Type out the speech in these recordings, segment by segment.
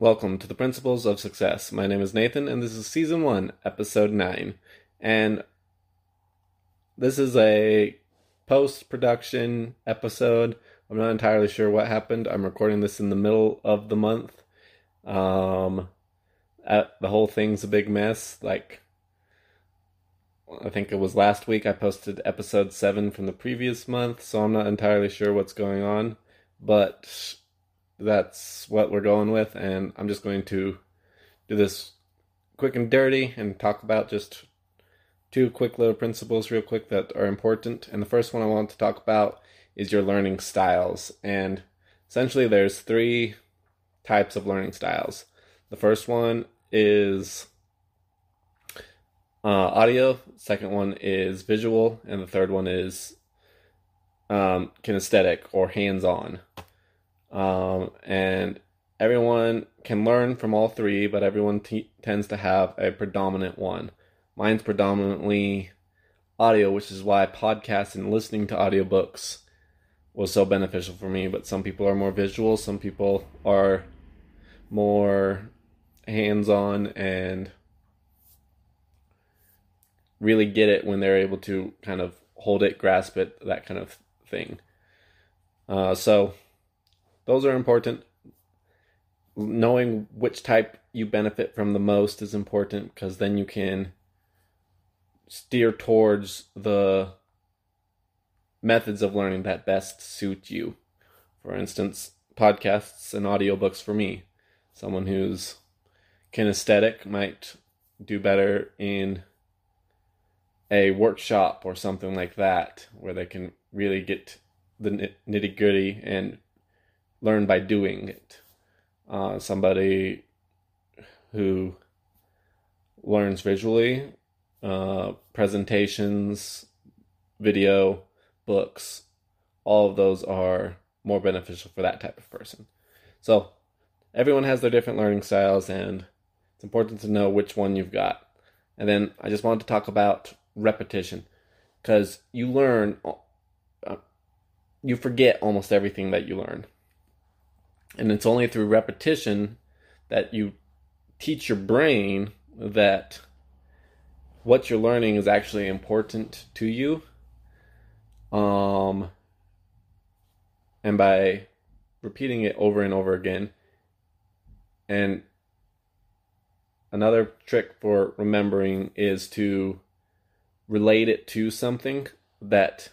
Welcome to the Principles of Success. My name is Nathan, and this is Season 1, Episode 9. And this is a post production episode. I'm not entirely sure what happened. I'm recording this in the middle of the month. Um, at, the whole thing's a big mess. Like, I think it was last week I posted episode 7 from the previous month, so I'm not entirely sure what's going on. But that's what we're going with, and I'm just going to do this quick and dirty and talk about just two quick little principles, real quick, that are important. And the first one I want to talk about is your learning styles. And essentially, there's three types of learning styles. The first one is uh, audio, second one is visual, and the third one is um, kinesthetic or hands on. Um, and everyone can learn from all three, but everyone t- tends to have a predominant one. Mine's predominantly audio, which is why podcasts and listening to audiobooks was so beneficial for me. But some people are more visual, some people are more hands on and really get it when they're able to kind of hold it, grasp it, that kind of thing. Uh, so those are important. Knowing which type you benefit from the most is important because then you can steer towards the methods of learning that best suit you. For instance, podcasts and audiobooks for me. Someone who's kinesthetic might do better in a workshop or something like that where they can really get the nitty gritty and learn by doing it. Uh, somebody who learns visually, uh, presentations, video, books, all of those are more beneficial for that type of person. So, everyone has their different learning styles, and it's important to know which one you've got. And then I just wanted to talk about repetition because you learn, uh, you forget almost everything that you learn. And it's only through repetition that you teach your brain that what you're learning is actually important to you. Um, and by repeating it over and over again. And another trick for remembering is to relate it to something that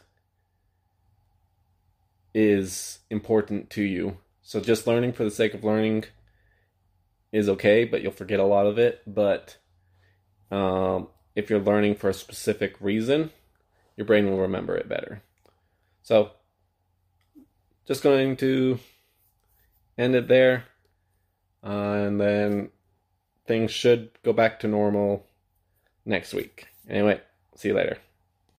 is important to you. So just learning for the sake of learning is okay, but you'll forget a lot of it. But um, if you're learning for a specific reason, your brain will remember it better. So just going to end it there. Uh, and then things should go back to normal next week. Anyway, see you later.